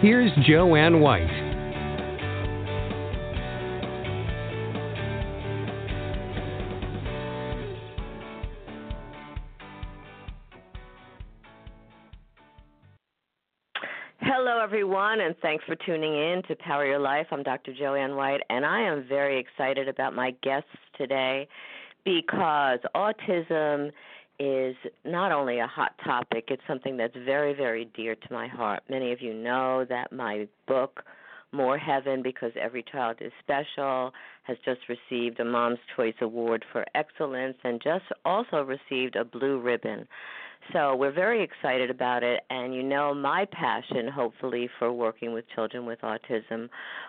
Here's Jo Anne White. Hello, everyone, and thanks for tuning in to Power Your Life. I'm Dr. Jo Anne White, and I am very excited about my guests today because autism is not only a hot topic, it's something that's very, very dear to my heart. Many of you know that my book, More Heaven Because Every Child is Special, has just received a Mom's Choice Award for Excellence and just also received a blue ribbon. So we're very excited about it, and you know my passion, hopefully, for working with children with autism.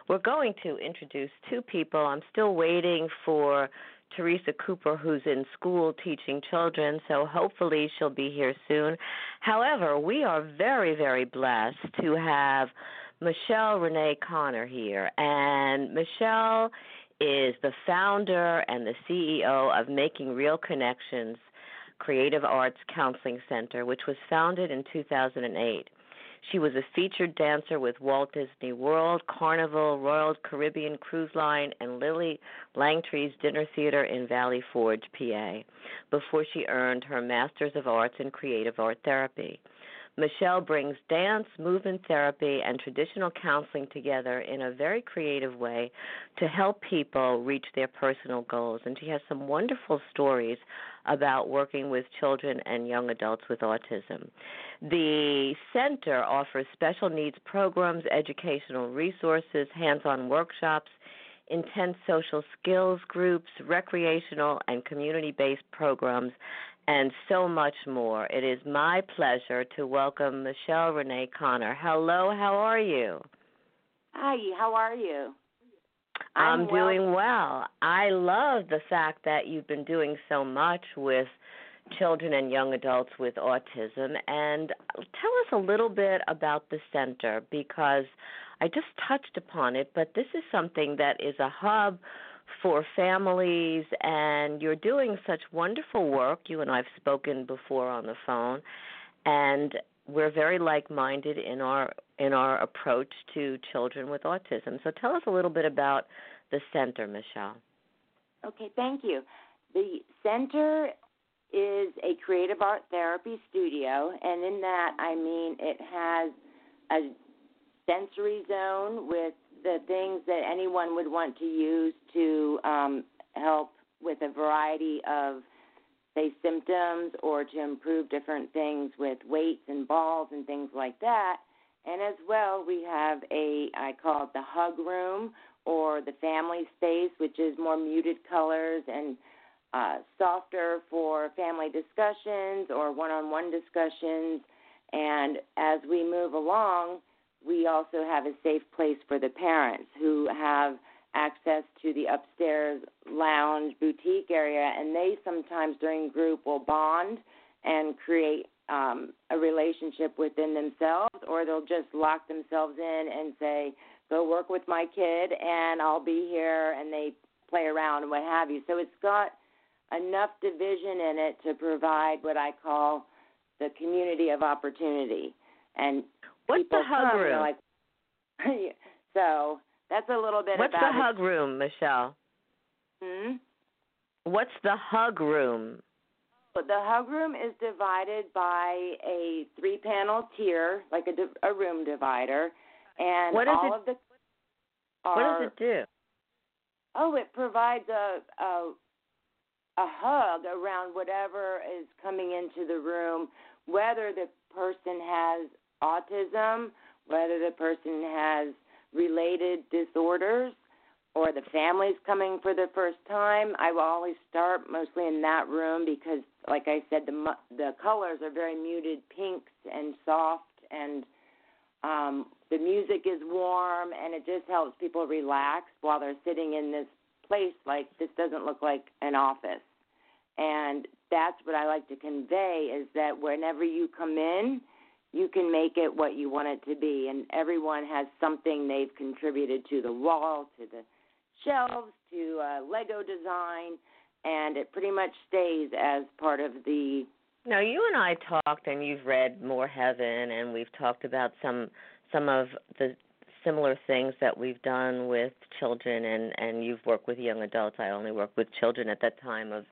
We're going to introduce two people. I'm still waiting for Teresa Cooper, who's in school teaching children, so hopefully she'll be here soon. However, we are very, very blessed to have Michele Rene Conner here. And Michele is the founder and the CEO of Making Real Connections Creative Arts Counseling Center, which was founded in 2008. She was a featured dancer with Walt Disney World, Carnival, Royal Caribbean Cruise Line, and Lily Langtry's Dinner Theater in Valley Forge, PA, before she earned her Master's of Arts in Creative Art Therapy. Michele brings dance, movement therapy, and traditional counseling together in a very creative way to help people reach their personal goals. And she has some wonderful stories about working with children and young adults with autism. The center offers special needs programs, educational resources, hands on workshops, intense social skills groups, recreational and community based programs, and so much more. It is my pleasure to welcome Michele Rene Conner. Hello, how are you? Hi, how are you? I'm, I'm doing well. well. I love the fact that you've been doing so much with children and young adults with autism. And tell us a little bit about the center because I just touched upon it, but this is something that is a hub for families, and you're doing such wonderful work. You and I've spoken before on the phone, and we're very like-minded in our in our approach to children with autism. So tell us a little bit about the center, Michele. Okay, thank you. The center is a creative art therapy studio, and in that I mean it has a sensory zone with the things that anyone would want to use to um, help with a variety of, say, symptoms or to improve different things with weights and balls and things like that. And as well, we have a, I call it the hug room or the family space, which is more muted colors and uh, softer for family discussions or one on one discussions. And as we move along, we also have a safe place for the parents who have access to the upstairs lounge boutique area, and they sometimes during group will bond and create um, a relationship within themselves, or they'll just lock themselves in and say, "Go work with my kid, and I'll be here," and they play around and what have you. So it's got enough division in it to provide what I call the community of opportunity. And What's the hug room? Like, so that's a little bit What's the hug room, Michele? Hmm? What's the hug room? But the hug room is divided by a three-panel tier, like a, di- a room divider, and What does all it- of the What does it do? Oh, it provides a, a a hug around whatever is coming into the room, whether the person has autism, whether the person has related disorders, or the family's coming for the first time. I will always start mostly in that room because, like I said, the the colors are very muted, pinks and soft and Um, the music is warm, and it just helps people relax while they're sitting in this place. Like this doesn't look like an office, and that's what I like to convey is that whenever you come in, you can make it what you want it to be, and everyone has something they've contributed to the wall, to the shelves, to uh, Lego design, and it pretty much stays as part of the. Now you and I talked, and you've read More Heaven, and we've talked about some some of the similar things that we've done with children, and and you've worked with young adults. I only worked with children at that time of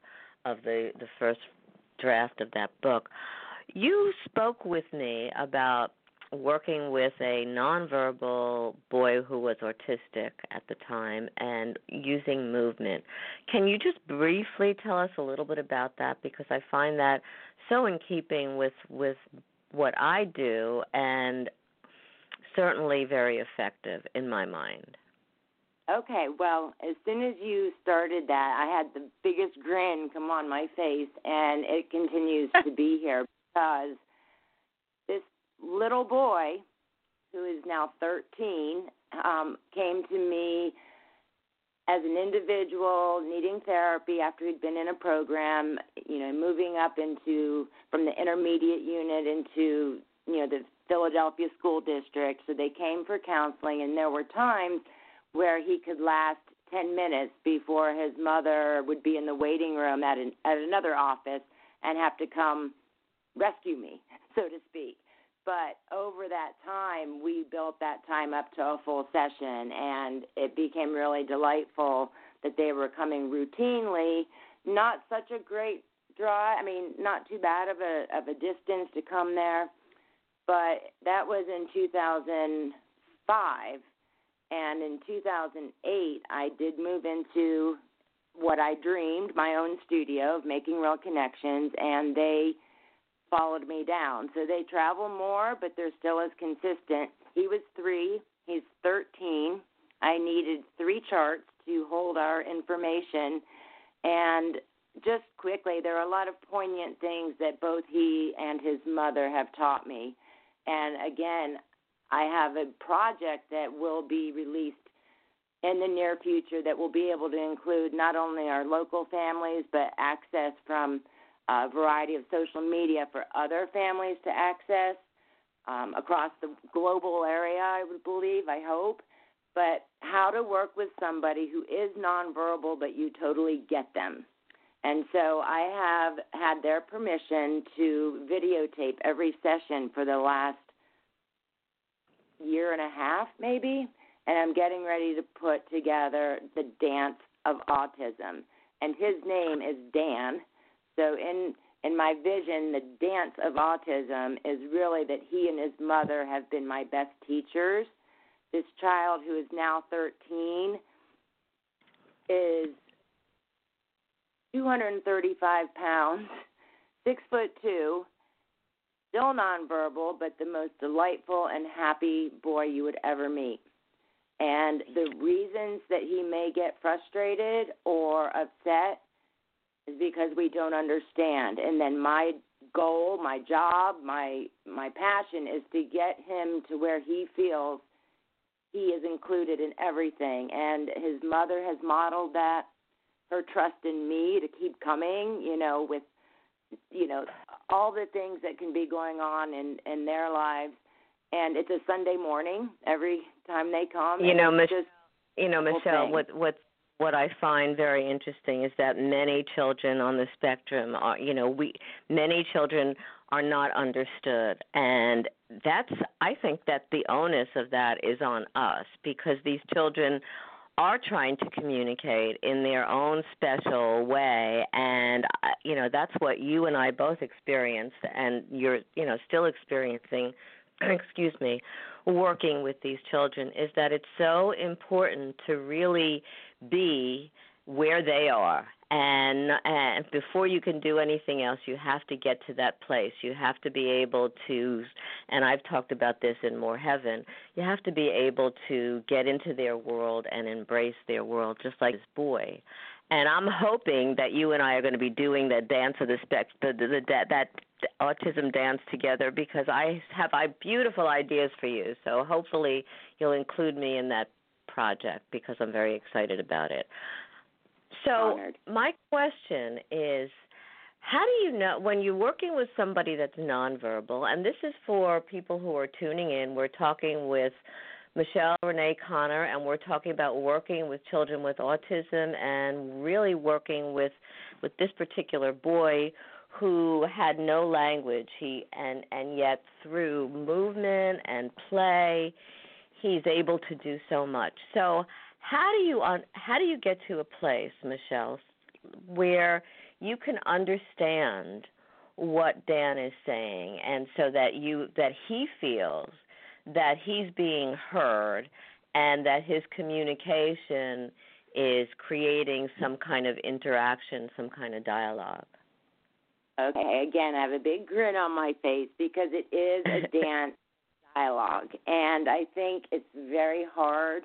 of the the first draft of that book. You spoke with me about working with a nonverbal boy who was autistic at the time and using movement. Can you just briefly tell us a little bit about that because I find that so in keeping with with what I do and certainly very effective in my mind. Okay, well, as soon as you started that, I had the biggest grin come on my face, and it continues to be here because this little boy, who is now 13, um, came to me as an individual needing therapy after he'd been in a program, you know, moving up into from the intermediate unit into, you know, the Philadelphia school district. So they came for counseling, and there were times where he could last 10 minutes before his mother would be in the waiting room at an, at another office and have to come rescue me, so to speak. But over that time, we built that time up to a full session, and it became really delightful that they were coming routinely. Not such a great draw. I mean, not too bad of a of a distance to come there, but that was in 2005, and in 2008, I did move into what I dreamed, my own studio of making real connections, and they followed me down. So they travel more, but they're still as consistent. He was three, he's 13. I needed three charts to hold our information. And just quickly, there are a lot of poignant things that both he and his mother have taught me. And again, I have a project that will be released in the near future that will be able to include not only our local families, but access from a variety of social media for other families to access um, across the global area, I would believe, I hope. But how to work with somebody who is nonverbal, but you totally get them. And so I have had their permission to videotape every session for the last year and a half, maybe. And I'm getting ready to put together the dance of autism. And his name is Dan, so in in my vision, the dance of autism is really that he and his mother have been my best teachers. This child who is now 13 is 235 pounds, six foot two, still nonverbal, but the most delightful and happy boy you would ever meet. And the reasons that he may get frustrated or upset is because we don't understand. And then my goal, my job, my my passion is to get him to where he feels he is included in everything. And his mother has modeled that her trust in me to keep coming, you know, with you know all the things that can be going on in in their lives. And it's a Sunday morning every time they come. You know, Mich- just, you know, Michele, what what's what I find very interesting is that many children on the spectrum are, you know, we many children are not understood. And that's I think that the onus of that is on us because these children are trying to communicate in their own special way. And uh, you know that's what you and I both experienced and you're you know still experiencing excuse me working with these children is that it's so important to really be where they are. And and before you can do anything else you have to get to that place. You have to be able to and I've talked about this in more heaven you have to be able to get into their world and embrace their world just like this boy. And I'm hoping that you and I are going to be doing that dance of the spec the, the, the that that autism dance together because I have I beautiful ideas for you. So hopefully you'll include me in that project because I'm very excited about it. So Honored. my question is how do you know when you're working with somebody that's nonverbal and this is for people who are tuning in we're talking with Michele Rene Conner and we're talking about working with children with autism and really working with with this particular boy who had no language he and and yet through movement and play he's able to do so much. So how do you on how do you get to a place michele where you can understand what dan is saying and so that you that he feels that he's being heard and that his communication is creating some kind of interaction some kind of dialogue? Okay, again, I have a big grin on my face because it is a dance dialogue. And I think it's very hard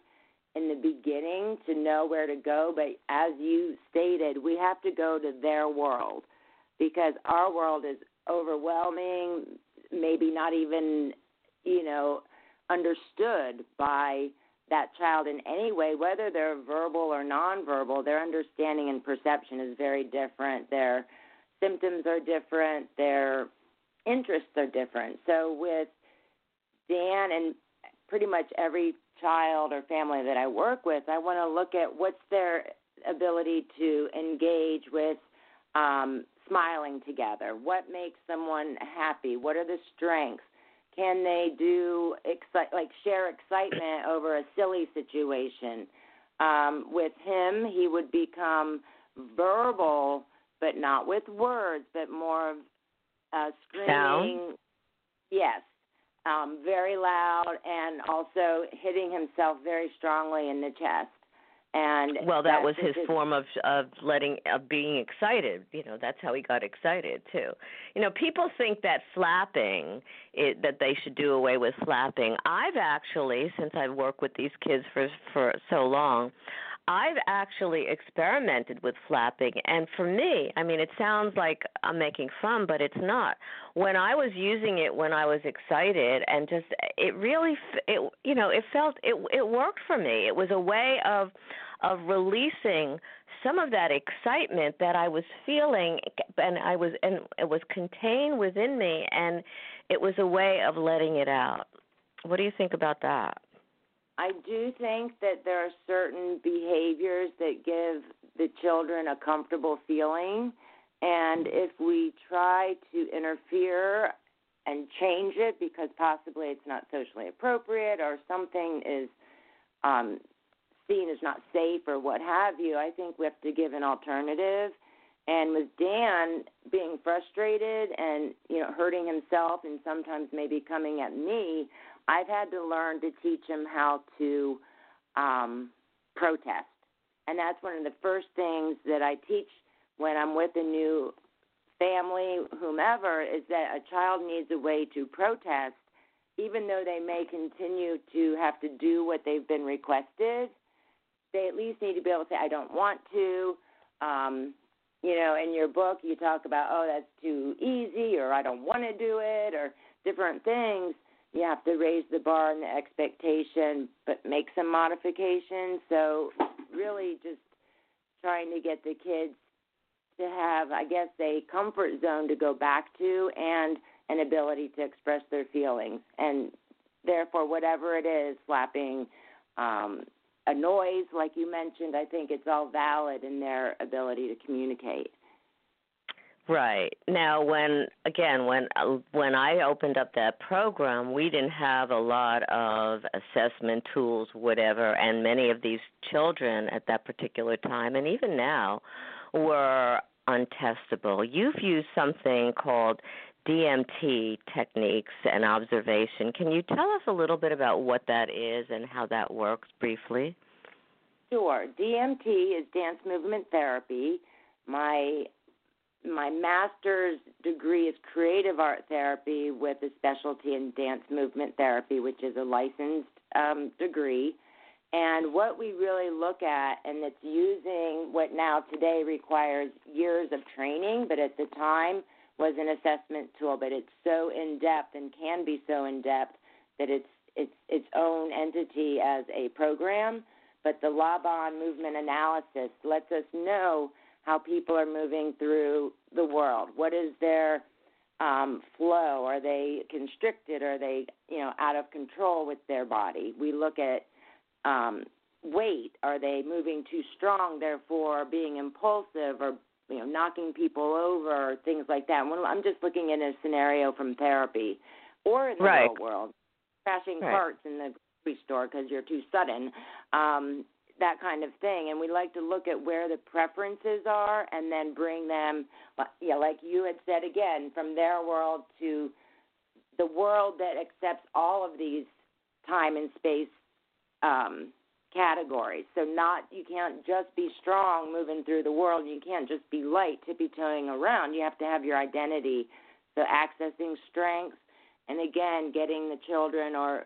in the beginning to know where to go. But as you stated, we have to go to their world because our world is overwhelming, maybe not even, you know, understood by that child in any way, whether they're verbal or nonverbal. Their understanding and perception is very different. Their symptoms are different, their interests are different. So with Dan and pretty much every child or family that I work with, I want to look at what's their ability to engage with um, smiling together. What makes someone happy? What are the strengths? Can they do excite like share excitement over a silly situation? Um, with him, he would become verbal but not with words, but more of uh, screaming. Sound? Yes, um, very loud, and also hitting himself very strongly in the chest. And well, that was his just- form of of letting of being excited. You know, that's how he got excited too. You know, people think that slapping it, that they should do away with slapping. I've actually, since I've worked with these kids for for so long, I've actually experimented with flapping, and for me, I mean, it sounds like I'm making fun, but it's not. When I was using it when I was excited, and just it really, it you know, it felt it it worked for me. It was a way of of releasing some of that excitement that I was feeling, and I was and it was contained within me, and it was a way of letting it out. What do you think about that? I do think that there are certain behaviors that give the children a comfortable feeling. And if we try to interfere and change it because possibly it's not socially appropriate or something is um, seen as not safe or what have you, I think we have to give an alternative. And with Dan being frustrated and you know hurting himself and sometimes maybe coming at me, I've had to learn to teach him how to um, protest. And that's one of the first things that I teach when I'm with a new family, whomever, is that a child needs a way to protest, even though they may continue to have to do what they've been requested. They at least need to be able to say, I don't want to. Um, you know, in your book, you talk about, oh, that's too easy, or I don't want to do it, or different things you have to raise the bar and the expectation, but make some modifications. So, really, just trying to get the kids to have, I guess, a comfort zone to go back to and an ability to express their feelings. And therefore, whatever it is, slapping, um, a noise, like you mentioned, I think it's all valid in their ability to communicate. Right. Now when again when uh, when I opened up that program, we didn't have a lot of assessment tools whatever and many of these children at that particular time and even now were untestable. You've used something called DMT techniques and observation. Can you tell us a little bit about what that is and how that works briefly? Sure. DMT is dance movement therapy. My my master's degree is creative art therapy with a specialty in dance movement therapy, which is a licensed um, degree. And what we really look at, and it's using what now today requires years of training, but at the time was an assessment tool, but it's so in depth and can be so in depth that it's it's its own entity as a program. But the Laban movement analysis lets us know how people are moving through the world. What is their um, flow? Are they constricted? Are they, you know, out of control with their body? We look at um, weight. Are they moving too strong, therefore being impulsive or you know knocking people over or things like that? When I'm just looking at a scenario from therapy or in the right. real world, crashing right. carts in the grocery store because you're too sudden. Um, that kind of thing. And we like to look at where the preferences are and then bring them, yeah, like you had said again, from their world to the world that accepts all of these time and space um, categories. So not you can't just be strong moving through the world. You can't just be light tippy toeing around. You have to have your identity. So accessing strengths, and again, getting the children or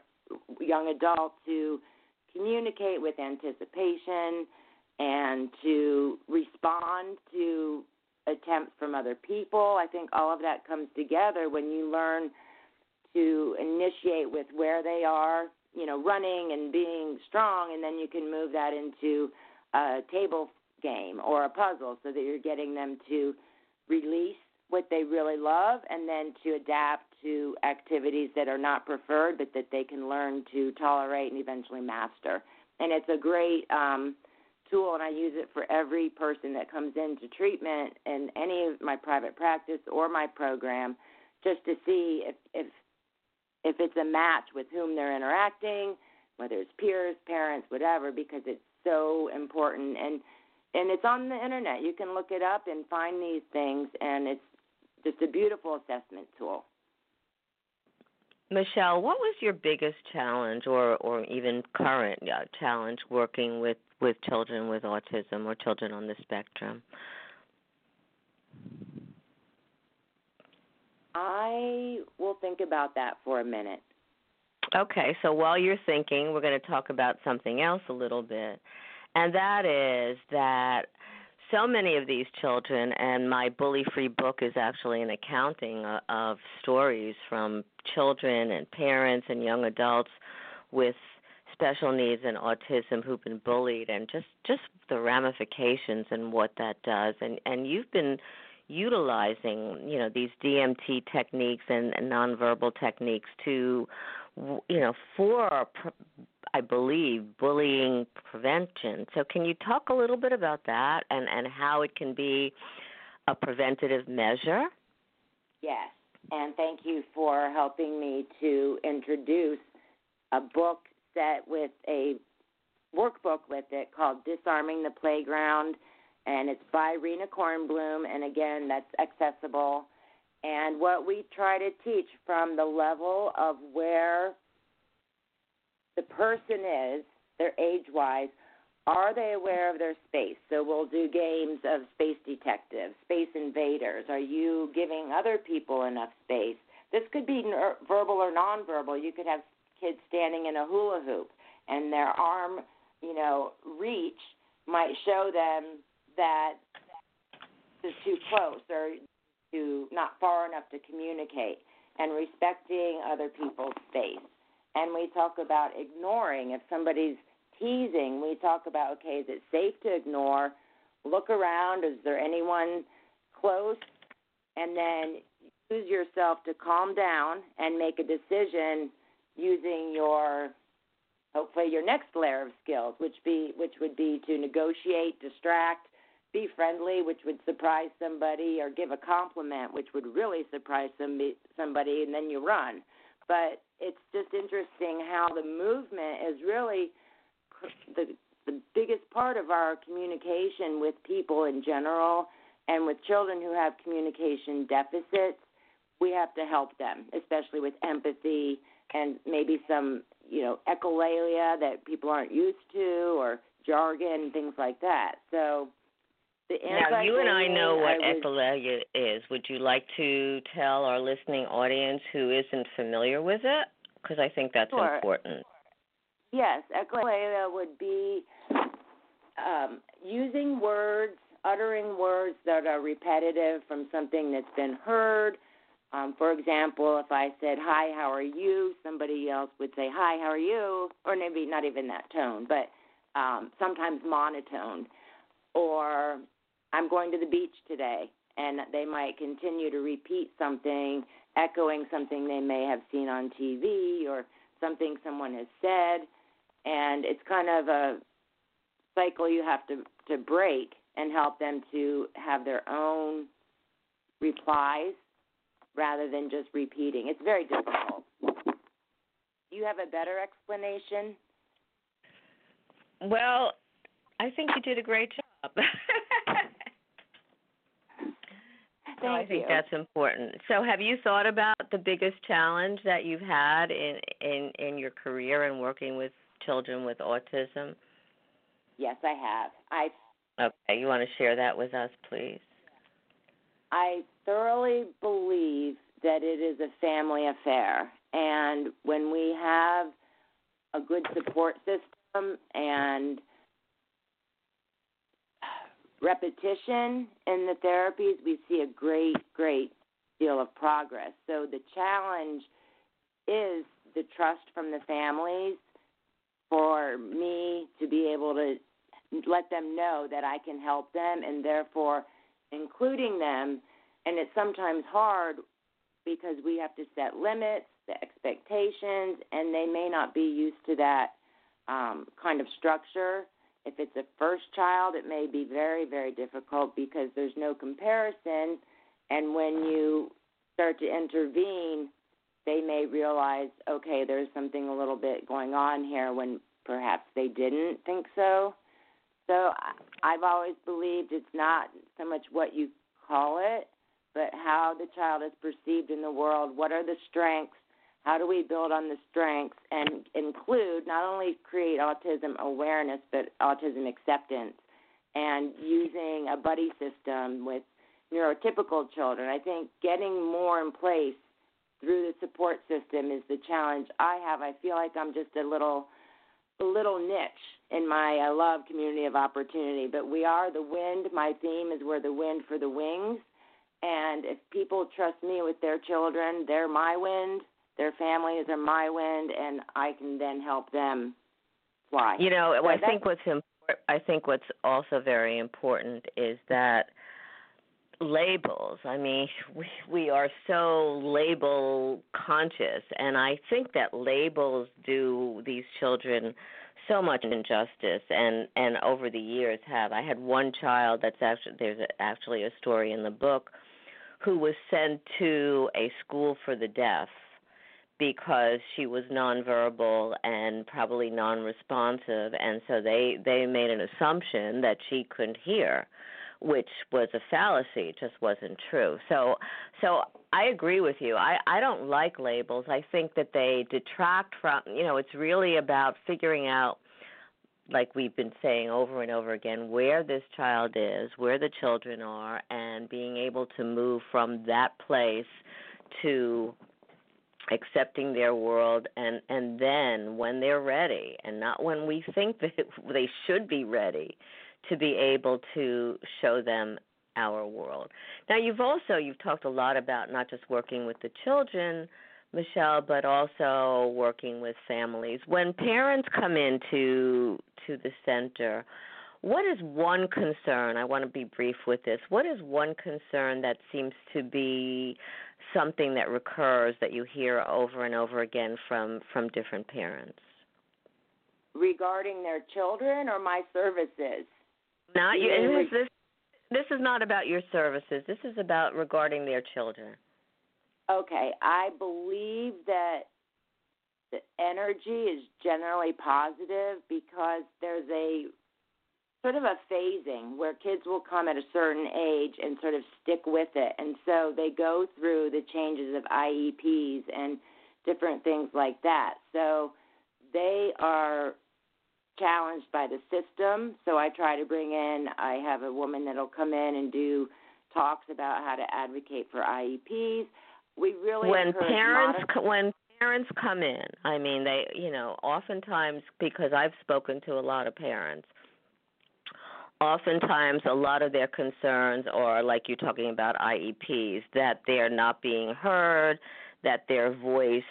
young adults to communicate with anticipation and to respond to attempts from other people. I think all of that comes together when you learn to initiate with where they are, you know, running and being strong, and then you can move that into a table game or a puzzle so that you're getting them to release what they really love and then to adapt to activities that are not preferred but that they can learn to tolerate and eventually master. And it's a great um, tool, and I use it for every person that comes into treatment in any of my private practice or my program, just to see if if if it's a match with whom they're interacting, whether it's peers, parents, whatever, because it's so important and and it's on the internet. You can look it up and find these things, and it's just a beautiful assessment tool. Michele, what was your biggest challenge, or or even current uh, challenge, working with with children with autism or children on the spectrum? I will think about that for a minute. Okay, so while you're thinking, we're going to talk about something else a little bit, and that is that so many of these children, and my bully free book is actually an accounting uh, of stories from children and parents and young adults with special needs and autism who've been bullied and just just the ramifications and what that does. And and you've been utilizing you know these DMT techniques and, and nonverbal techniques to you know for I believe, bullying prevention. So, can you talk a little bit about that and, and how it can be a preventative measure? Yes, and thank you for helping me to introduce a book set with a workbook with it called Disarming the Playground, and it's by Rena Kornblum, and again, that's accessible. And what we try to teach from the level of where the person is, their age wise, are they aware of their space? So we'll do games of space detectives, space invaders. Are you giving other people enough space? This could be ner- verbal or nonverbal. You could have kids standing in a hula hoop, and their arm, you know, reach might show them that is too close or too not far enough to communicate, and respecting other people's space and we talk about ignoring. If somebody's teasing, we talk about okay, is it safe to ignore? Look around. Is there anyone close? And then use yourself to calm down and make a decision using your hopefully your next layer of skills, which be which would be to negotiate, distract, be friendly, which would surprise somebody, or give a compliment, which would really surprise somebody, somebody and then you run. But it's just interesting how the movement is really the the biggest part of our communication with people in general and with children who have communication deficits. We have to help them especially with empathy and maybe some you know echolalia that people aren't used to or jargon things like that. So now, you and I know what I echolalia is. Would you like to tell our listening audience who isn't familiar with it? Because I think that's sure. important. Yes, echolalia would be um, using words uttering words that are repetitive from something that's been heard. Um, for example, if I said, Hi, how are you? somebody else would say, Hi, how are you? Or maybe not even that tone, but um, sometimes monotone. Or I'm going to the beach today. And they might continue to repeat something, echoing something they may have seen on TV or something someone has said. And it's kind of a cycle you have to, to break and help them to have their own replies rather than just repeating. It's very difficult. Do you have a better explanation? Well, I think you did a great job. I think you. that's important. So, have you thought about the biggest challenge that you've had in in in your career and working with children with autism? Yes, I have. I Okay, you want to share that with us, please? I thoroughly believe that it is a family affair. And when we have a good support system and repetition in the therapies, we see a great, great deal of progress. So the challenge is the trust from the families for me to be able to let them know that I can help them and therefore including them. And it's sometimes hard because we have to set limits, the expectations, and they may not be used to that um, kind of structure. If it's a first child, it may be very, very difficult because there's no comparison. And when you start to intervene, they may realize, okay, there's something a little bit going on here when perhaps they didn't think so. So I've always believed it's not so much what you call it, but how the child is perceived in the world. What are the strengths? How do we build on the strengths and include not only create autism awareness, but autism acceptance and using a buddy system with neurotypical children? I think getting more in place through the support system is the challenge I have. I feel like I'm just a little a little niche in my I love community of opportunity, but we are the wind. My theme is we're the wind for the wings. And if people trust me with their children, they're my wind, their families are my wind, and I can then help them fly. You know, So I think what's important. I think what's also very important is that labels. I mean, we we are so label conscious, and I think that labels do these children so much injustice and and over the years have i had one child that's actually there's a, actually a story in the book who was sent to a school for the deaf because she was nonverbal and probably non-responsive and so they they made an assumption that she couldn't hear which was a fallacy it just wasn't true. So so i agree with you. I i don't like labels. I think that they detract from you know it's really about figuring out like we've been saying over and over again where this child is where the children are and being able to move from that place to accepting their world and and then when they're ready and not when we think that they should be ready to be able to show them our world. Now you've also you've talked a lot about not just working with the children, Michele, but also working with families. When parents come into to the center, what is one concern? I want to be brief with this. What is one concern that seems to be something that recurs that you hear over and over again from from different parents? regarding their children or my services. Not you. This, this this is not about your services. This is about regarding their children. Okay, I believe that the energy is generally positive because there's a sort of a phasing where kids will come at a certain age and sort of stick with it. And so they go through the changes of IEPs and different things like that. So they are challenged by the system. So I try to bring in, I have a woman that'll come in and do talks about how to advocate for IEPs. We really when parents modern- when parents come in, I mean they, you know, oftentimes because I've spoken to a lot of parents, oftentimes a lot of their concerns are like you're talking about IEPs that they're not being heard, that their voice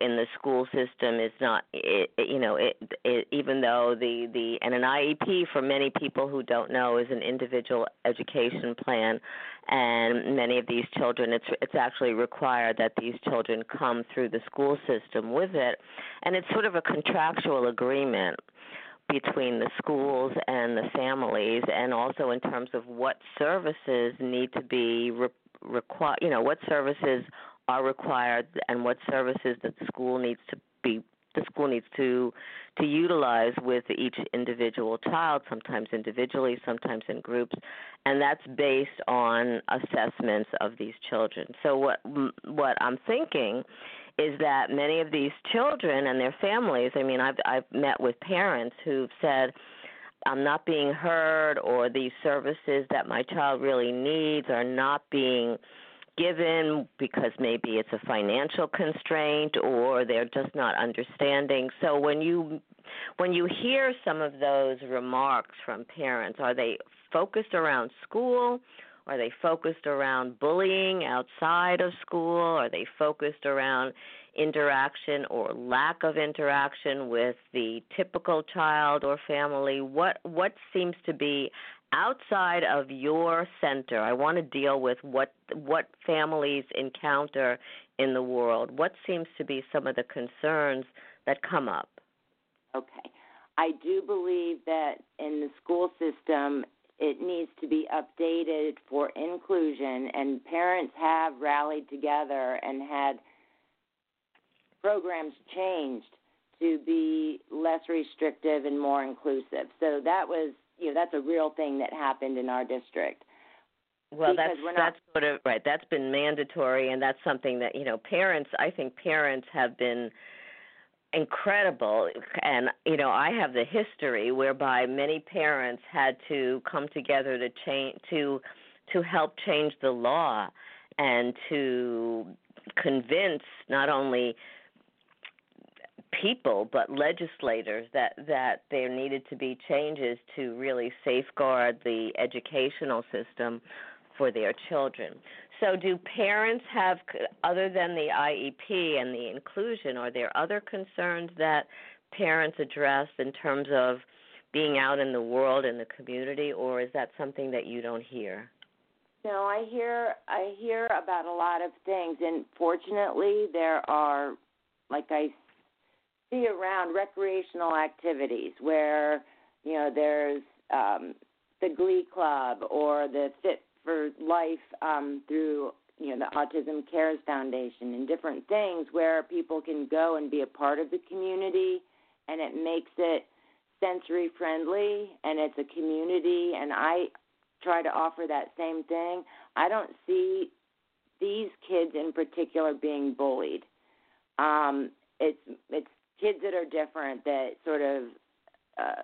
in the school system is not it, you know it, it even though the the and an IEP for many people who don't know is an individual education plan and many of these children it's it's actually required that these children come through the school system with it and it's sort of a contractual agreement between the schools and the families and also in terms of what services need to be re- require you know what services are required and what services that the school needs to be the school needs to to utilize with each individual child sometimes individually sometimes in groups and that's based on assessments of these children. So what what i'm thinking is that many of these children and their families i mean i've i've met with parents who've said I'm not being heard or these services that my child really needs are not being given because maybe it's a financial constraint or they're just not understanding. So when you when you hear some of those remarks from parents, are they focused around school? Are they focused around bullying outside of school? Are they focused around interaction or lack of interaction with the typical child or family? What what seems to be outside of your center, I want to deal with what what families encounter in the world. What seems to be some of the concerns that come up? Okay. I do believe that in the school system it needs to be updated for inclusion and parents have rallied together and had programs changed to be less restrictive and more inclusive. So that was you know that's a real thing that happened in our district. Well, that's not, that's sort of right. That's been mandatory, and that's something that you know parents. I think parents have been incredible, and you know I have the history whereby many parents had to come together to change to to help change the law and to convince not only people but legislators that that there needed to be changes to really safeguard the educational system for their children. So do parents have other than the IEP and the inclusion are there other concerns that parents address in terms of being out in the world in the community or is that something that you don't hear? No, I hear I hear about a lot of things and fortunately there are like I see around recreational activities where you know there's um, the Glee Club or the Fit for Life um, through you know the Autism Cares Foundation and different things where people can go and be a part of the community, and it makes it sensory friendly and it's a community and I try to offer that same thing. I don't see these kids in particular being bullied. Um, it's it's kids that are different that sort of uh,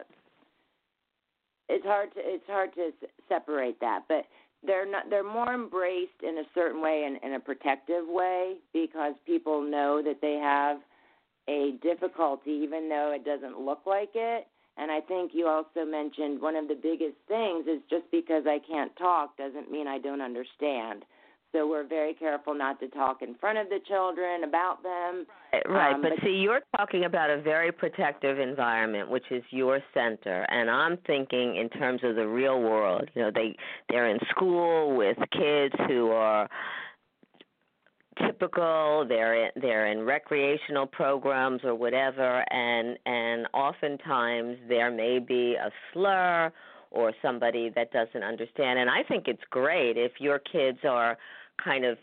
it's hard to it's hard to separate that, but they're not they're more embraced in a certain way and in a protective way because people know that they have a difficulty even though it doesn't look like it and I think you also mentioned one of the biggest things is just because I can't talk doesn't mean I don't understand. So we're very careful not to talk in front of the children about them. Right, um, but, but see, you're talking about a very protective environment, which is your center, and I'm thinking in terms of the real world. You know, they they're in school with kids who are typical. They're in, they're in recreational programs or whatever. And and oftentimes there may be a slur or somebody that doesn't understand. And i think it's great if your kids are kind of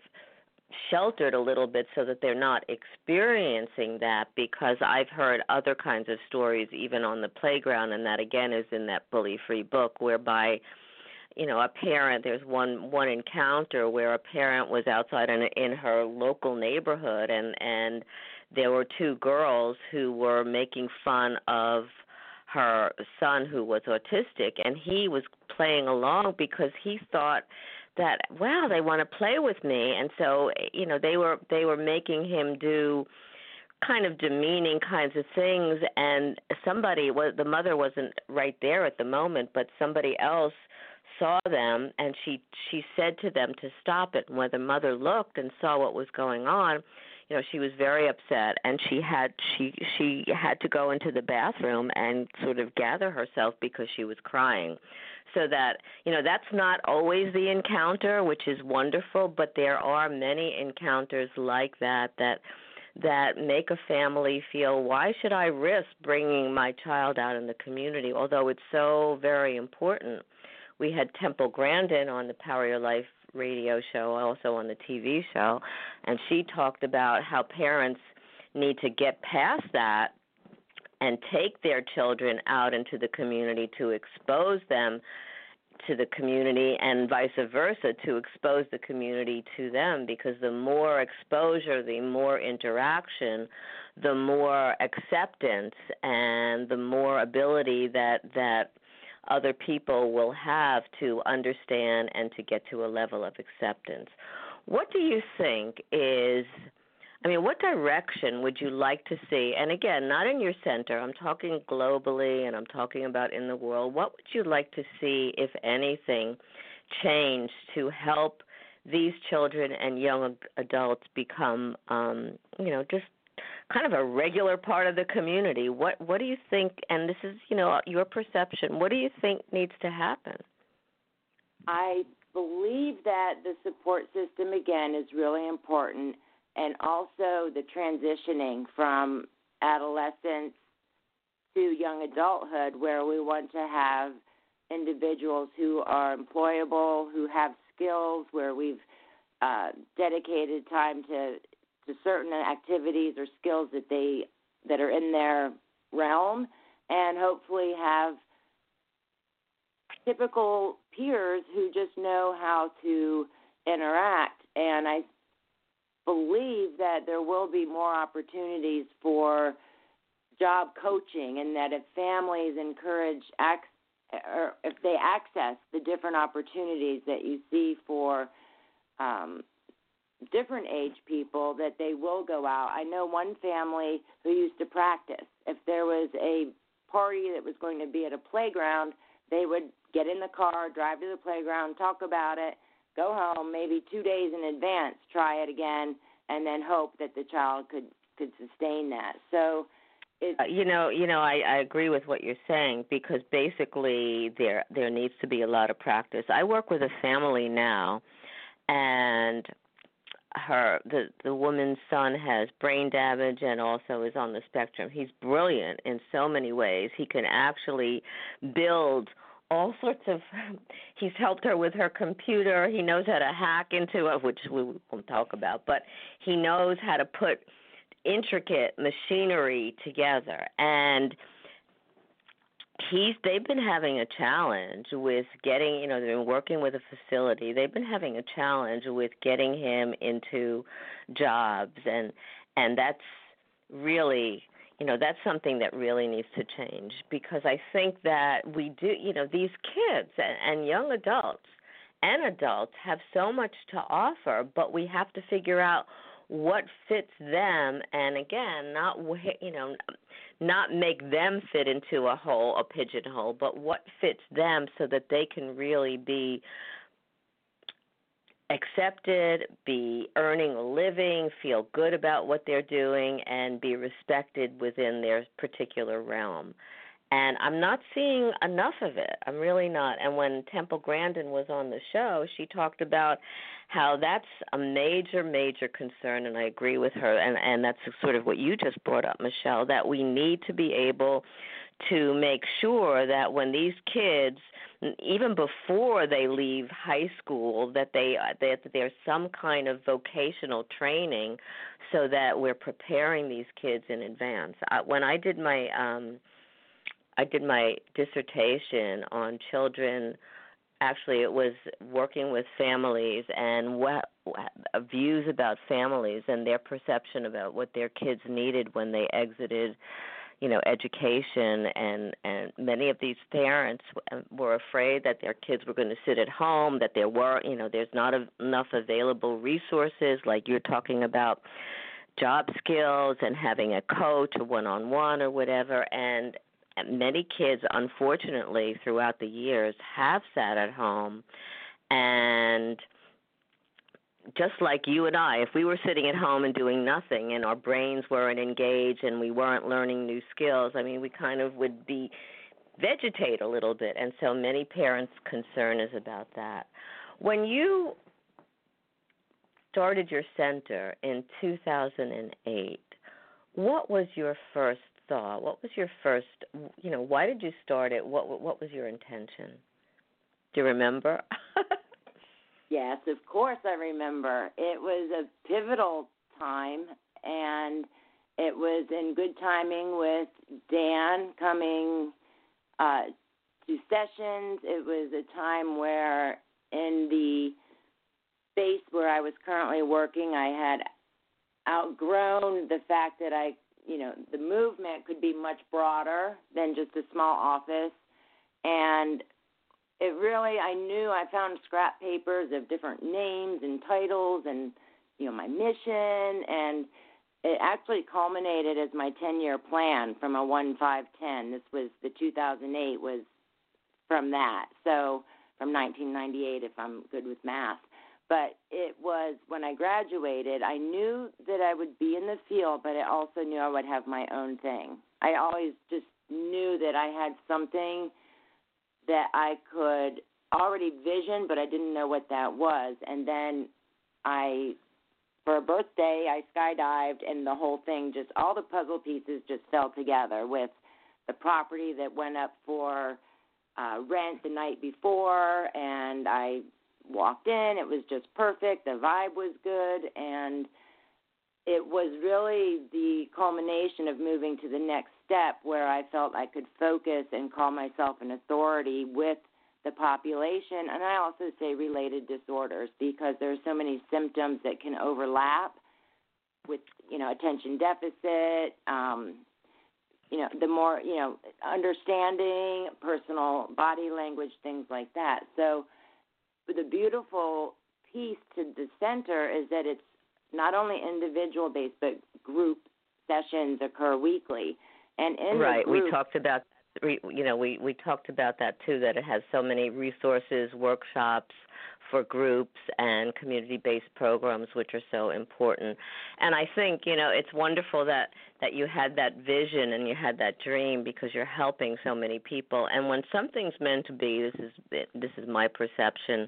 sheltered a little bit so that they're not experiencing that because I've heard other kinds of stories even on the playground and that again is in that bully free book whereby you know a parent there's one one encounter where a parent was outside in in her local neighborhood and and there were two girls who were making fun of her son who was autistic and he was playing along because he thought that wow they want to play with me. And so you know they were they were making him do kind of demeaning kinds of things. And somebody was the mother wasn't right there at the moment but somebody else saw them and she she said to them to stop it. And when the mother looked and saw what was going on you know she was very upset and she had she she had to go into the bathroom and sort of gather herself because she was crying. So that you know that's not always the encounter which is wonderful but there are many encounters like that that that make a family feel why should I risk bringing my child out in the community? Although it's so very important. We had Temple Grandin on the Power Your Life radio show also on the TV show and she talked about how parents need to get past that and take their children out into the community to expose them to the community and vice versa to expose the community to them because the more exposure, the more interaction, the more acceptance and the more ability that that other people will have to understand and to get to a level of acceptance. What do you think is I mean, what direction would you like to see? And again, not in your center. I'm talking globally and I'm talking about in the world. What would you like to see, if anything, change to help these children and young adults become, um, you know, just kind of a regular part of the community? What What do you think? And this is, you know, your perception. What do you think needs to happen? I believe that the support system again is really important and also the transitioning from adolescence to young adulthood, where we want to have individuals who are employable, who have skills, where we've uh, dedicated time to to certain activities or skills that they that are in their realm, and hopefully have typical peers who just know how to interact. And I believe that there will be more opportunities for job coaching and that if families encourage ac- or if they access the different opportunities that you see for um, different age people that they will go out. I know one family who used to practice. If there was a party that was going to be at a playground, they would get in the car, drive to the playground, talk about it, go home maybe two days in advance, try it again, and then hope that the child could could sustain that. So. Uh, you know, you know, I, I agree with what you're saying because basically there there needs to be a lot of practice. I work with a family now, and her the the woman's son has brain damage and also is on the spectrum. He's brilliant in so many ways. He can actually build all sorts of he's helped her with her computer he knows how to hack into it which we won't talk about but he knows how to put intricate machinery together and he's they've been having a challenge with getting you know they've been working with a facility they've been having a challenge with getting him into jobs and and that's really you know that's something that really needs to change because I think that we do you know these kids and, and young adults and adults have so much to offer, but we have to figure out what fits them and again not you know not make them fit into a hole a pigeonhole but what fits them so that they can really be accepted, be earning a living, feel good about what they're doing, and be respected within their particular realm. And I'm not seeing enough of it. I'm really not. And when Temple Grandin was on the show, she talked about how that's a major, major concern, and I agree with her. And, and that's sort of what you just brought up, Michele, that we need to be able to make sure that when these kids even before they leave high school that they that there's some kind of vocational training so that we're preparing these kids in advance I, when i did my um i did my dissertation on children actually it was working with families and what views about families and their perception about what their kids needed when they exited you know education and and many of these parents um, were afraid that their kids were going to sit at home that there were you know there's not enough available resources like you're talking about job skills and having a coach, a one on one, or whatever. And many kids, unfortunately, throughout the years, have sat at home and just like you and I, if we were sitting at home and doing nothing and our brains weren't engaged and we weren't learning new skills, I mean, we kind of would be vegetate a little bit. And so many parents' concern is about that. When you started your center in 2008, what was your first thought? What was your first, you know, why did you start it? What what was your intention? Do you remember? yes, of course I remember. It was a pivotal time and it was in good timing with Dan coming uh, to sessions. It was a time where in the space where I was currently working, I had outgrown the fact that I, you know, the movement could be much broader than just a small office. And it really, I knew I found scrap papers of different names and titles and, you know, my mission. And it actually culminated as my 10 year plan from a 1 5 10. This was the 2008 was from that. So from 1998, if I'm good with math. But it was when I graduated, I knew that I would be in the field, but I also knew I would have my own thing. I always just knew that I had something that I could already vision, but I didn't know what that was. And then I, for a birthday, I skydived, and the whole thing just, all the puzzle pieces just fell together with the property that went up for uh, rent the night before, and I walked in. It was just perfect. The vibe was good, and it was really the culmination of moving to the next step where I felt I could focus and call myself an authority with the population, and I also say related disorders because there are so many symptoms that can overlap with you know attention deficit, um, you know the more you know understanding personal body language, things like that. So the beautiful piece to the center is that it's not only individual based but group sessions occur weekly. And in right. Group, we talked about you know we we talked about that too that it has so many resources workshops for groups and community based programs which are so important. And i think you know it's wonderful that that you had that vision and you had that dream because you're helping so many people. And when something's meant to be this is this is my perception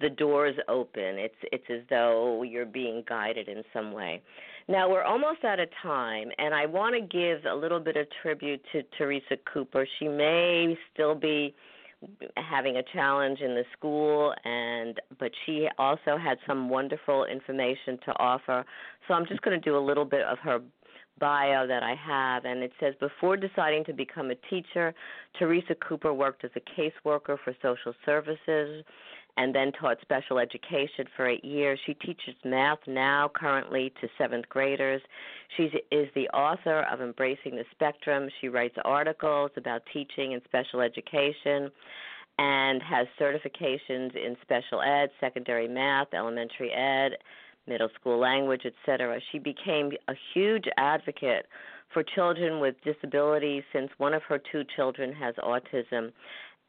the doors open. It's it's as though you're being guided in some way. Now we're almost out of time and i want to give a little bit of tribute to teresa cooper. She may still be having a challenge in the school and but she also had some wonderful information to offer. So i'm just going to do a little bit of her bio that I have, and it says before deciding to become a teacher, Teresa Cooper worked as a caseworker for social services and then taught special education for eight years. She teaches math now, currently, to seventh graders. She is the author of Embracing the Spectrum. She writes articles about teaching and special education and has certifications in special ed, secondary math, elementary ed, middle school language, etc. She became a huge advocate for children with disabilities since one of her two children has autism.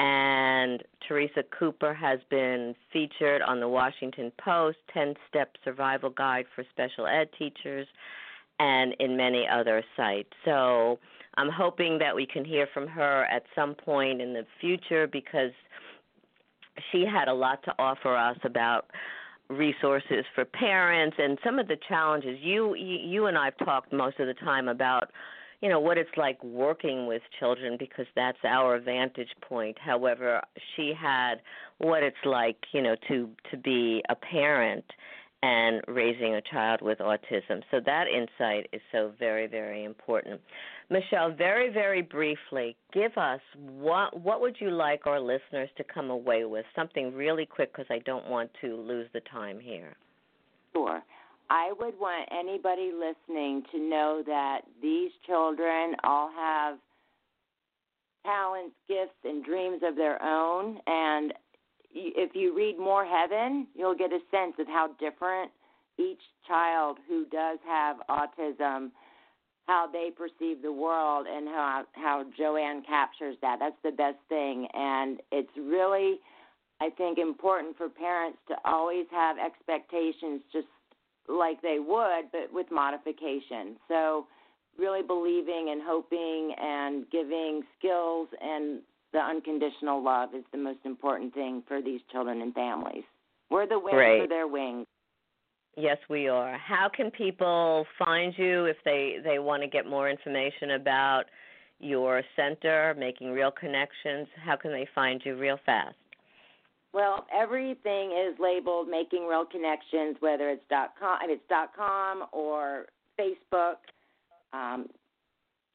And Teresa Cooper has been featured on the Washington Post 10 Step Survival Guide for Special Ed Teachers and in many other sites. So I'm hoping that we can hear from her at some point in the future because she had a lot to offer us about resources for parents and some of the challenges you you and I've talked most of the time about you know what it's like working with children because that's our vantage point however she had what it's like you know to to be a parent and raising a child with autism so that insight is so very very important Michele, very, very briefly, give us what what would you like our listeners to come away with? Something really quick because I don't want to lose the time here. Sure. I would want anybody listening to know that these children all have talents, gifts, and dreams of their own. And if you read More Heaven, you'll get a sense of how different each child who does have autism how they perceive the world and how how Jo Anne captures that. That's the best thing and it's really I think important for parents to always have expectations just like they would but with modification. So really believing and hoping and giving skills and the unconditional love is the most important thing for these children and families. We're the wings Great. for their wings. Yes, we are. How can people find you if they they want to get more information about your center, making real connections? How can they find you real fast? Well, everything is labeled "Making Real Connections," whether it's dot com, it's dot com or Facebook, um,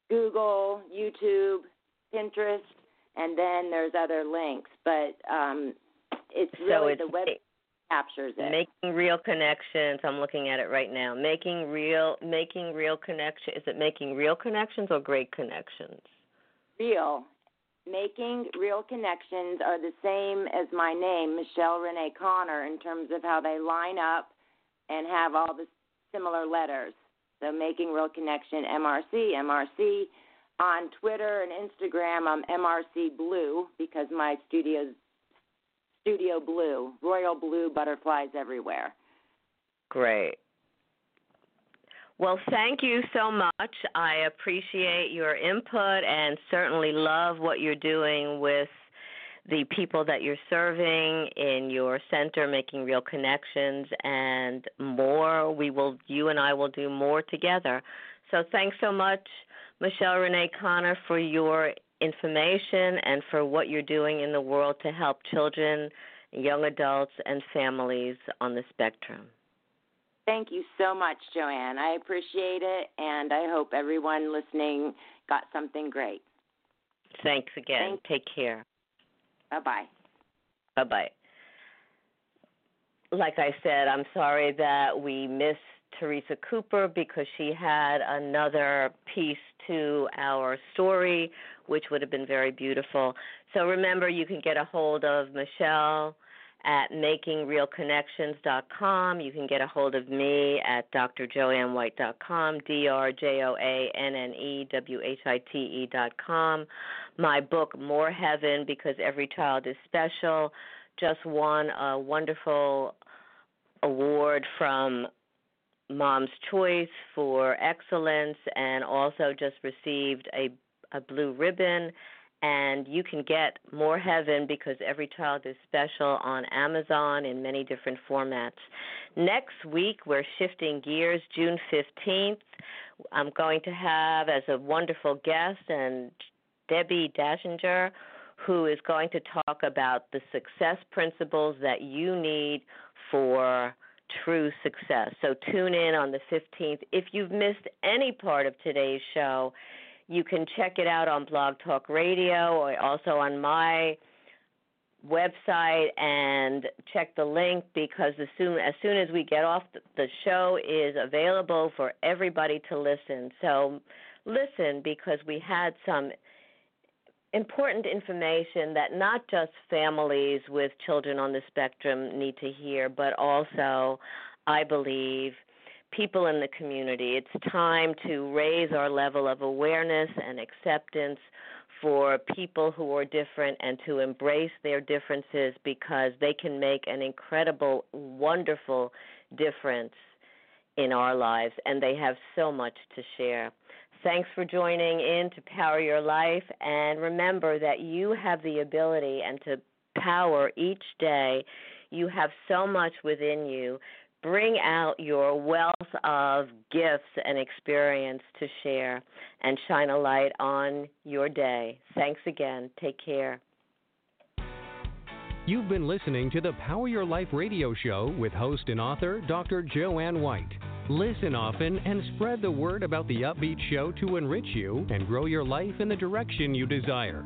Google, YouTube, Pinterest, and then there's other links. But um, it's so really it's the web captures it. Making real connections. I'm looking at it right now. Making real making real connection. Is it making real connections or great connections? real. Making real connections are the same as my name, Michele Rene Conner, in terms of how they line up and have all the similar letters. So, making real connection, MRC, MRC. On Twitter and Instagram, I'm MRC Blue because my studio's Studio Blue, royal blue butterflies everywhere. Great. Well, thank you so much. I appreciate your input and certainly love what you're doing with the people that you're serving in your center, making real connections and more. We will, you and I will do more together. So thanks so much, Michele Rene Conner, for your information and for what you're doing in the world to help children, young adults, and families on the spectrum. Thank you so much, Jo Anne. I appreciate it, and I hope everyone listening got something great. Thanks again. Thank- Take care. Bye bye. Bye bye. Like I said, I'm sorry that we missed Teresa Cooper because she had another piece to our story, which would have been very beautiful. So remember, you can get a hold of Michele at makingrealconnections.com. You can get a hold of me at drjoannewhite.com, D R J O A N N E W H I T E.com. My book, More Heaven, Because Every Child is Special, just won a wonderful award from Mom's Choice for excellence and also just received a, a blue ribbon and you can get More Heaven because every child is special on Amazon in many different formats. Next week, we're shifting gears. June 15th, I'm going to have as a wonderful guest and Debbie Dachinger, who is going to talk about the success principles that you need for true success. So tune in on the 15th. If you've missed any part of today's show, you can check it out on Blog Talk Radio or also on my website and check the link because as soon as soon as we get off the show is available for everybody to listen. So listen because we had some important information that not just families with children on the spectrum need to hear, but also I believe people in the community. It's time to raise our level of awareness and acceptance for people who are different and to embrace their differences because they can make an incredible, wonderful difference in our lives and they have so much to share. Thanks for joining in to Power Your Life and remember that you have the ability and to power each day. You have so much within you bring out your wealth of gifts and experience to share and shine a light on your day. Thanks again. Take care. You've been listening to the Power Your Life radio show with host and author Dr. Jo Anne White. Listen often and spread the word about the upbeat show to enrich you and grow your life in the direction you desire.